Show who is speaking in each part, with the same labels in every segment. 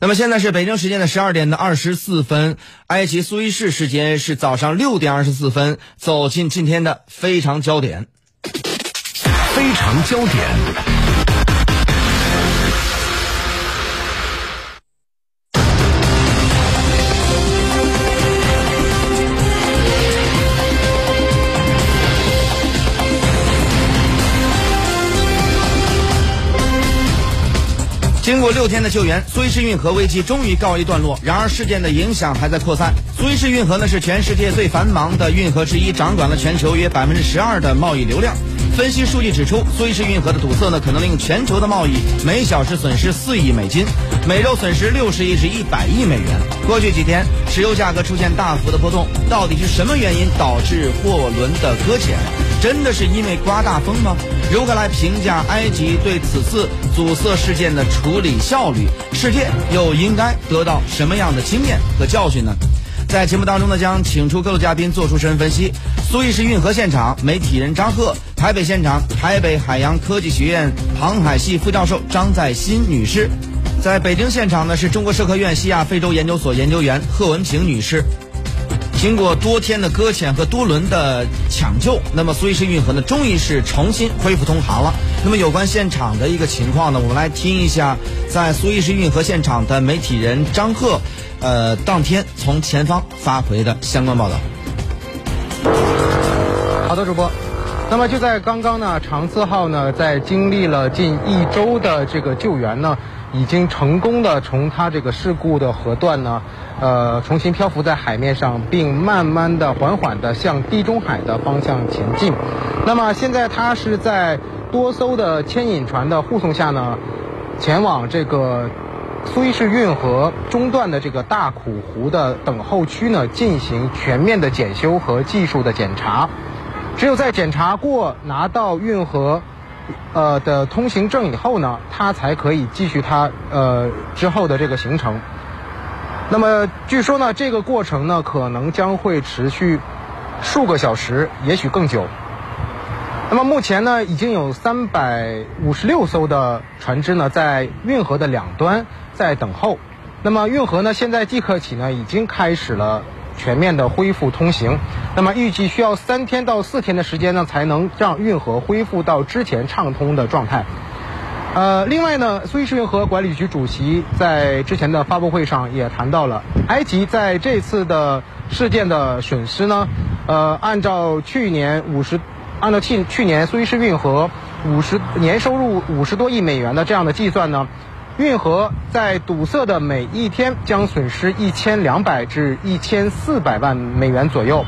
Speaker 1: 那么现在是北京时间的十二点的二十四分，埃及苏伊士时间是早上六点二十四分，走进今天的非常焦点。
Speaker 2: 非常焦点。
Speaker 1: 经过六天的救援，苏伊士运河危机终于告一段落。然而，事件的影响还在扩散。苏伊士运河呢是全世界最繁忙的运河之一，掌管了全球约百分之十二的贸易流量。分析数据指出，苏伊士运河的堵塞呢可能令全球的贸易每小时损失四亿美金，每周损失六十亿至一百亿美元。过去几天，石油价格出现大幅的波动，到底是什么原因导致货轮的搁浅？真的是因为刮大风吗？如何来评价埃及对此次阻塞事件的处理效率？世界又应该得到什么样的经验和教训呢？在节目当中呢，将请出各路嘉宾做出深入分析。苏伊士运河现场，媒体人张鹤；台北现场，台北海洋科技学院航海系副教授张在新女士；在北京现场呢，是中国社科院西亚非洲研究所研究员贺文平女士。经过多天的搁浅和多轮的抢救，那么苏伊士运河呢，终于是重新恢复通航了。那么有关现场的一个情况呢，我们来听一下，在苏伊士运河现场的媒体人张贺，呃，当天从前方发回的相关报道。
Speaker 3: 好的，主播。那么就在刚刚呢，长次号呢，在经历了近一周的这个救援呢。已经成功的从它这个事故的河段呢，呃，重新漂浮在海面上，并慢慢的、缓缓的向地中海的方向前进。那么现在它是在多艘的牵引船的护送下呢，前往这个苏伊士运河中段的这个大苦湖的等候区呢，进行全面的检修和技术的检查。只有在检查过拿到运河。呃的通行证以后呢，他才可以继续他呃之后的这个行程。那么据说呢，这个过程呢可能将会持续数个小时，也许更久。那么目前呢，已经有三百五十六艘的船只呢在运河的两端在等候。那么运河呢，现在即刻起呢已经开始了。全面的恢复通行，那么预计需要三天到四天的时间呢，才能让运河恢复到之前畅通的状态。呃，另外呢，苏伊士运河管理局主席在之前的发布会上也谈到了，埃及在这次的事件的损失呢，呃，按照去年五十，按照去去年苏伊士运河五十年收入五十多亿美元的这样的计算呢。运河在堵塞的每一天将损失一千两百至一千四百万美元左右，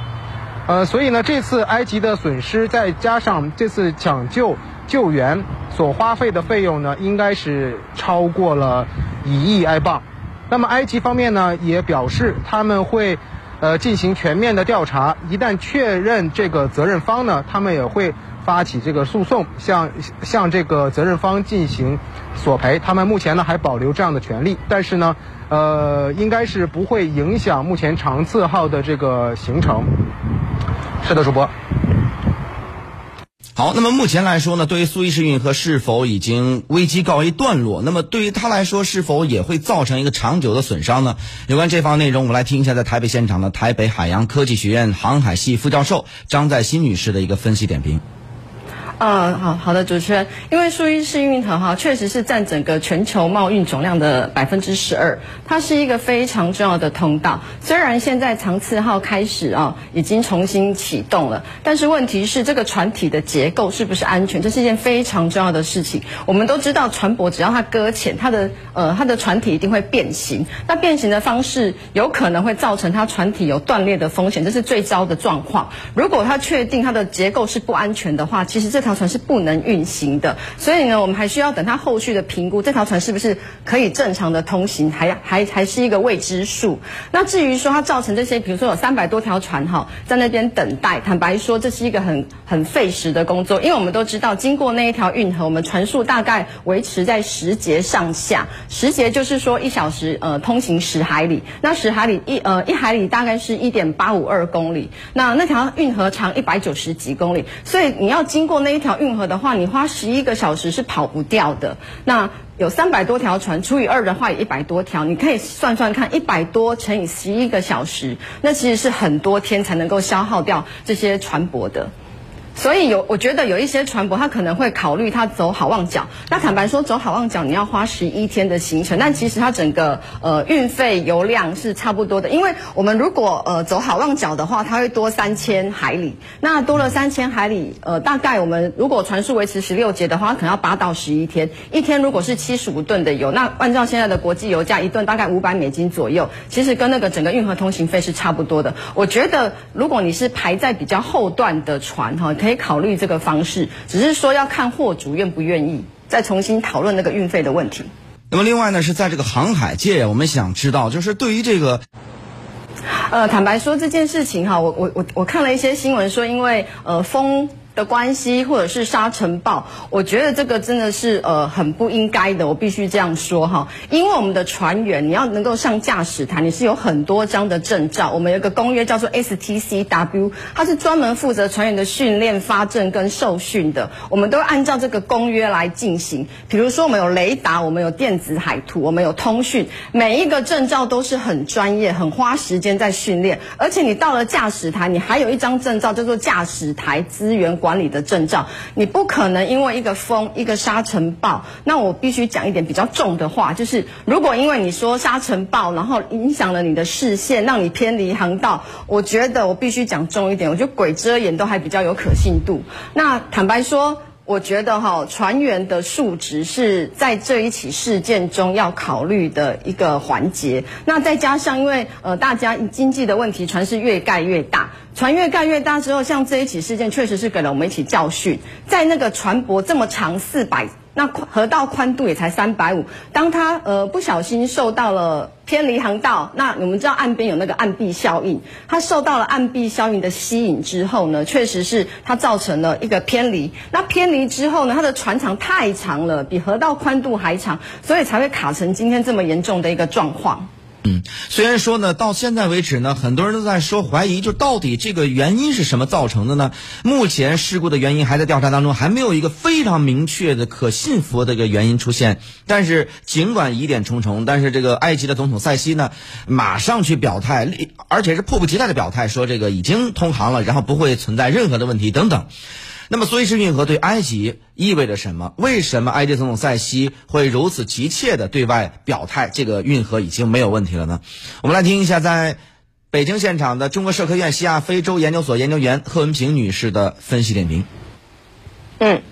Speaker 3: 呃，所以呢，这次埃及的损失再加上这次抢救救援所花费的费用呢，应该是超过了一亿埃镑。那么埃及方面呢，也表示他们会呃进行全面的调查，一旦确认这个责任方呢，他们也会。发起这个诉讼，向向这个责任方进行索赔，他们目前呢还保留这样的权利，但是呢，呃，应该是不会影响目前长次号的这个行程。是的，主播。
Speaker 1: 好，那么目前来说呢，对于苏伊士运河是否已经危机告一段落？那么对于他来说，是否也会造成一个长久的损伤呢？有关这方内容，我们来听一下在台北现场的台北海洋科技学院航海系副教授张在新女士的一个分析点评。
Speaker 4: 嗯，好好的主持人，因为苏伊士运河哈确实是占整个全球贸运总量的百分之十二，它是一个非常重要的通道。虽然现在长次号开始啊已经重新启动了，但是问题是这个船体的结构是不是安全？这是一件非常重要的事情。我们都知道船舶只要它搁浅，它的呃它的船体一定会变形。那变形的方式有可能会造成它船体有断裂的风险，这是最糟的状况。如果它确定它的结构是不安全的话，其实这条。条船是不能运行的，所以呢，我们还需要等它后续的评估，这条船是不是可以正常的通行，还还还是一个未知数。那至于说它造成这些，比如说有三百多条船哈在那边等待，坦白说，这是一个很很费时的工作，因为我们都知道，经过那一条运河，我们船速大概维持在十节上下，十节就是说一小时呃通行十海里，那十海里一呃一海里大概是一点八五二公里，那那条运河长一百九十几公里，所以你要经过那。条运河的话，你花十一个小时是跑不掉的。那有三百多条船，除以二的话，有一百多条，你可以算算看，一百多乘以十一个小时，那其实是很多天才能够消耗掉这些船舶的。所以有，我觉得有一些船舶，他可能会考虑他走好望角。那坦白说，走好望角你要花十一天的行程，但其实它整个呃运费油量是差不多的。因为我们如果呃走好望角的话，它会多三千海里。那多了三千海里，呃，大概我们如果船速维持十六节的话，可能要八到十一天。一天如果是七十五吨的油，那按照现在的国际油价，一吨大概五百美金左右，其实跟那个整个运河通行费是差不多的。我觉得如果你是排在比较后段的船哈，可以。可以考虑这个方式，只是说要看货主愿不愿意再重新讨论那个运费的问题。
Speaker 1: 那么另外呢，是在这个航海界，我们想知道，就是对于这个，
Speaker 4: 呃，坦白说这件事情哈，我我我我看了一些新闻说，因为呃风。的关系，或者是沙尘暴，我觉得这个真的是呃很不应该的，我必须这样说哈。因为我们的船员，你要能够上驾驶台，你是有很多张的证照。我们有个公约叫做 STCW，它是专门负责船员的训练、发证跟受训的。我们都按照这个公约来进行。比如说，我们有雷达，我们有电子海图，我们有通讯，每一个证照都是很专业、很花时间在训练。而且你到了驾驶台，你还有一张证照叫做驾驶台资源。管理的证照，你不可能因为一个风、一个沙尘暴，那我必须讲一点比较重的话，就是如果因为你说沙尘暴，然后影响了你的视线，让你偏离航道，我觉得我必须讲重一点，我觉得鬼遮眼都还比较有可信度。那坦白说。我觉得哈，船员的数值是在这一起事件中要考虑的一个环节。那再加上，因为呃，大家经济的问题，船是越盖越大，船越盖越大之后，像这一起事件，确实是给了我们一起教训。在那个船舶这么长四百。那河道宽度也才三百五，当他呃不小心受到了偏离航道，那我们知道岸边有那个岸壁效应，他受到了岸壁效应的吸引之后呢，确实是它造成了一个偏离。那偏离之后呢，它的船长太长了，比河道宽度还长，所以才会卡成今天这么严重的一个状况。
Speaker 1: 嗯，虽然说呢，到现在为止呢，很多人都在说怀疑，就到底这个原因是什么造成的呢？目前事故的原因还在调查当中，还没有一个非常明确的、可信服的一个原因出现。但是尽管疑点重重，但是这个埃及的总统塞西呢，马上去表态，而且是迫不及待的表态，说这个已经通航了，然后不会存在任何的问题等等。那么苏伊士运河对埃及意味着什么？为什么埃及总统塞西会如此急切的对外表态，这个运河已经没有问题了呢？我们来听一下在北京现场的中国社科院西亚非洲研究所研究员贺文平女士的分析点评。
Speaker 5: 嗯。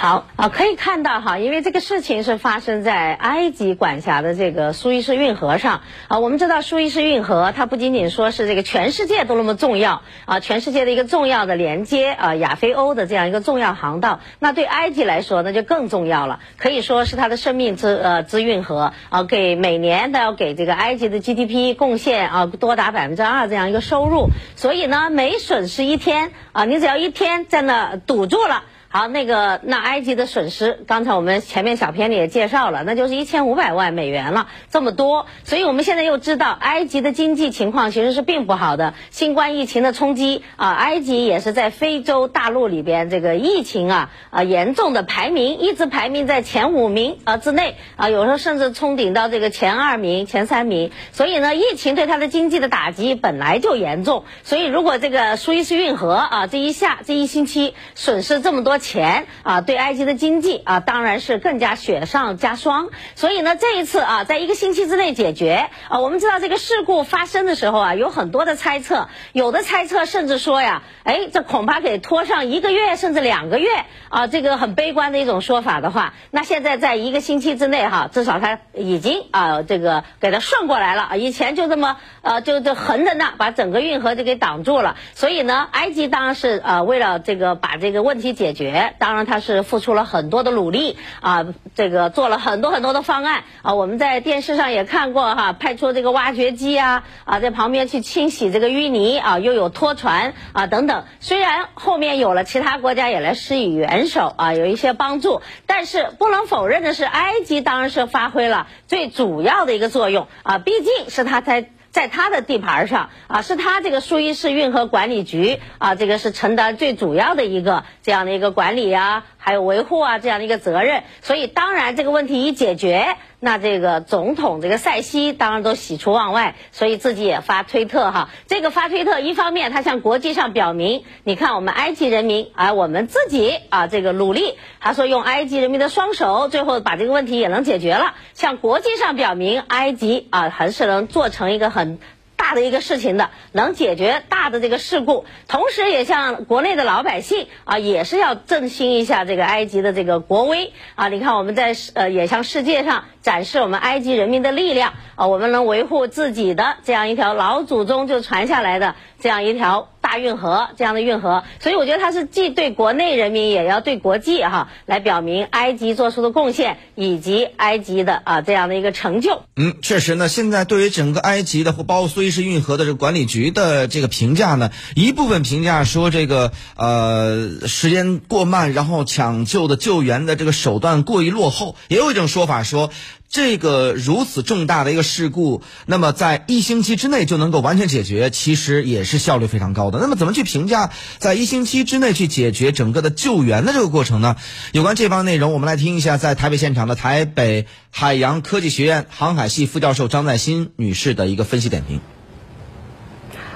Speaker 5: 好啊，可以看到哈，因为这个事情是发生在埃及管辖的这个苏伊士运河上啊。我们知道苏伊士运河，它不仅仅说是这个全世界都那么重要啊，全世界的一个重要的连接啊亚非欧的这样一个重要航道。那对埃及来说，那就更重要了，可以说是它的生命之呃之运河啊，给每年都要给这个埃及的 GDP 贡献啊多达百分之二这样一个收入。所以呢，每损失一天啊，你只要一天在那堵住了。好，那个那埃及的损失，刚才我们前面小片里也介绍了，那就是一千五百万美元了，这么多。所以我们现在又知道，埃及的经济情况其实是并不好的。新冠疫情的冲击啊，埃及也是在非洲大陆里边这个疫情啊啊严重的排名，一直排名在前五名啊之内啊，有时候甚至冲顶到这个前二名、前三名。所以呢，疫情对它的经济的打击本来就严重。所以如果这个苏伊士运河啊这一下这一星期损失这么多。钱啊，对埃及的经济啊，当然是更加雪上加霜。所以呢，这一次啊，在一个星期之内解决啊，我们知道这个事故发生的时候啊，有很多的猜测，有的猜测甚至说呀，哎，这恐怕给拖上一个月甚至两个月啊，这个很悲观的一种说法的话，那现在在一个星期之内哈，至少他已经啊，这个给他顺过来了，以前就这么呃，就就横着呢，把整个运河就给挡住了。所以呢，埃及当然是呃，为了这个把这个问题解决。当然，他是付出了很多的努力啊，这个做了很多很多的方案啊。我们在电视上也看过哈，派出这个挖掘机啊啊，在旁边去清洗这个淤泥啊，又有拖船啊等等。虽然后面有了其他国家也来施以援手啊，有一些帮助，但是不能否认的是，埃及当然是发挥了最主要的一个作用啊，毕竟是他在。在他的地盘上啊，是他这个苏伊士运河管理局啊，这个是承担最主要的一个这样的一个管理啊，还有维护啊这样的一个责任。所以当然这个问题一解决。那这个总统这个塞西当然都喜出望外，所以自己也发推特哈。这个发推特，一方面他向国际上表明，你看我们埃及人民啊，我们自己啊这个努力，他说用埃及人民的双手，最后把这个问题也能解决了，向国际上表明埃及啊还是能做成一个很。很大的一个事情的，能解决大的这个事故，同时也向国内的老百姓啊，也是要振兴一下这个埃及的这个国威啊。你看我们在呃也向世界上展示我们埃及人民的力量啊，我们能维护自己的这样一条老祖宗就传下来的这样一条。大运河这样的运河，所以我觉得它是既对国内人民，也要对国际哈来表明埃及做出的贡献以及埃及的啊这样的一个成就。
Speaker 1: 嗯，确实呢，现在对于整个埃及的或包括苏伊士运河的这个管理局的这个评价呢，一部分评价说这个呃时间过慢，然后抢救的救援的这个手段过于落后，也有一种说法说。这个如此重大的一个事故，那么在一星期之内就能够完全解决，其实也是效率非常高的。那么怎么去评价在一星期之内去解决整个的救援的这个过程呢？有关这方内容，我们来听一下在台北现场的台北海洋科技学院航海系副教授张在新女士的一个分析点评。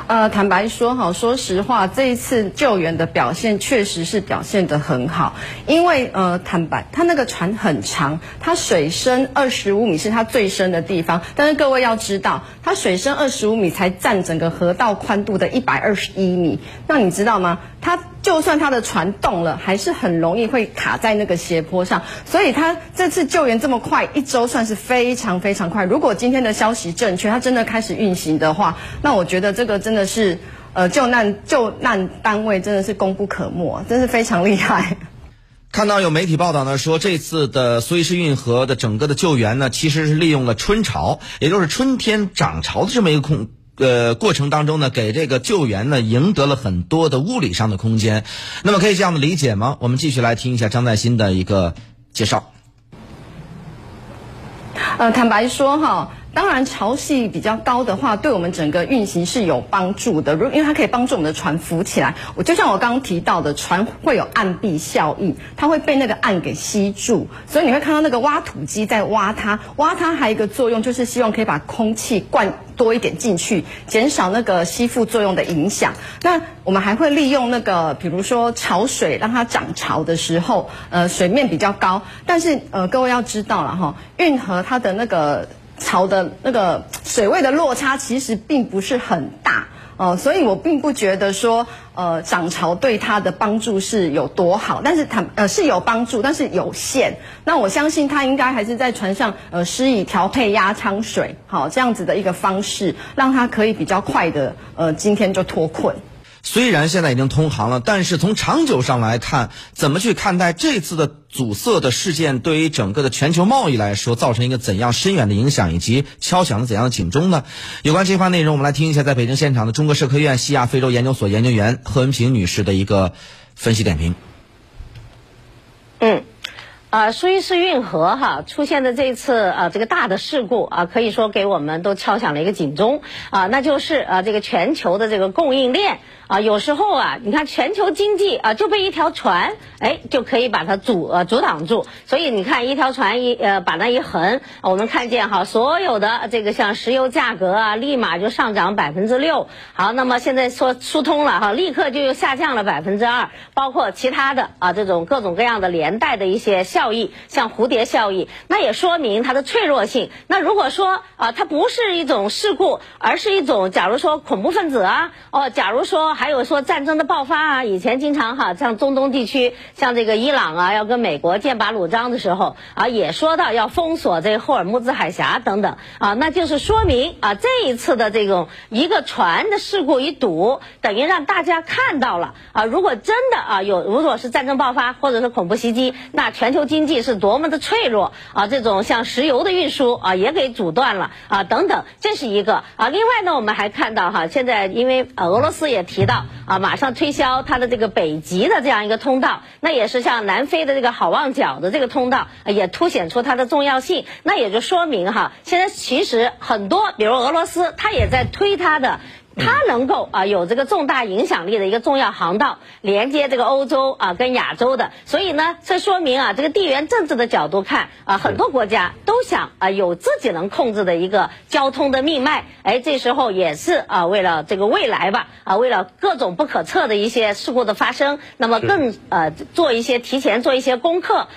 Speaker 4: 呃，坦白说哈，说实话，这一次救援的表现确实是表现得很好。因为呃，坦白，它那个船很长，它水深二十五米是它最深的地方。但是各位要知道，它水深二十五米才占整个河道宽度的一百二十一米。那你知道吗？它就算它的船动了，还是很容易会卡在那个斜坡上。所以它这次救援这么快，一周算是非常非常快。如果今天的消息正确，它真的开始运行的话，那我觉得这个真的是呃救难救难单位真的是功不可没，真是非常厉害。
Speaker 1: 看到有媒体报道呢，说这次的苏伊士运河的整个的救援呢，其实是利用了春潮，也就是春天涨潮的这么一个空。呃，过程当中呢，给这个救援呢赢得了很多的物理上的空间。那么可以这样的理解吗？我们继续来听一下张在新的一个介绍。
Speaker 4: 呃，坦白说哈。当然，潮汐比较高的话，对我们整个运行是有帮助的。如因为它可以帮助我们的船浮起来。我就像我刚刚提到的，船会有岸壁效应，它会被那个岸给吸住，所以你会看到那个挖土机在挖它。挖它还有一个作用，就是希望可以把空气灌多一点进去，减少那个吸附作用的影响。那我们还会利用那个，比如说潮水，让它涨潮的时候，呃，水面比较高。但是呃，各位要知道了哈，运河它的那个。潮的那个水位的落差其实并不是很大呃，所以我并不觉得说呃涨潮对它的帮助是有多好，但是它呃是有帮助，但是有限。那我相信它应该还是在船上呃施以调配压舱水，好这样子的一个方式，让它可以比较快的呃今天就脱困。
Speaker 1: 虽然现在已经通航了，但是从长久上来看，怎么去看待这次的阻塞的事件，对于整个的全球贸易来说，造成一个怎样深远的影响，以及敲响了怎样的警钟呢？有关这番内容，我们来听一下在北京现场的中国社科院西亚非洲研究所研究员贺文平女士的一个分析点评。
Speaker 5: 嗯。啊，苏伊士运河哈出现的这次啊，这个大的事故啊，可以说给我们都敲响了一个警钟啊，那就是啊，这个全球的这个供应链啊，有时候啊，你看全球经济啊就被一条船哎就可以把它阻呃阻挡住，所以你看一条船一呃把那一横，我们看见哈，所有的这个像石油价格啊，立马就上涨百分之六，好，那么现在说疏通了哈，立刻就又下降了百分之二，包括其他的啊这种各种各样的连带的一些效。益像蝴蝶效应，那也说明它的脆弱性。那如果说啊，它不是一种事故，而是一种，假如说恐怖分子啊，哦，假如说还有说战争的爆发啊，以前经常哈，像中东地区，像这个伊朗啊，要跟美国剑拔弩张的时候啊，也说到要封锁这个霍尔木兹海峡等等啊，那就是说明啊，这一次的这种一个船的事故一堵，等于让大家看到了啊，如果真的啊有，如果是战争爆发或者是恐怖袭击，那全球。经济是多么的脆弱啊！这种像石油的运输啊，也给阻断了啊，等等，这是一个啊。另外呢，我们还看到哈，现在因为俄罗斯也提到啊，马上推销它的这个北极的这样一个通道，那也是像南非的这个好望角的这个通道，也凸显出它的重要性。那也就说明哈，现在其实很多，比如俄罗斯，它也在推它的。它能够啊有这个重大影响力的一个重要航道，连接这个欧洲啊跟亚洲的，所以呢，这说明啊这个地缘政治的角度看啊，很多国家都想啊有自己能控制的一个交通的命脉，哎，这时候也是啊为了这个未来吧啊为了各种不可测的一些事故的发生，那么更呃做一些提前做一些功课。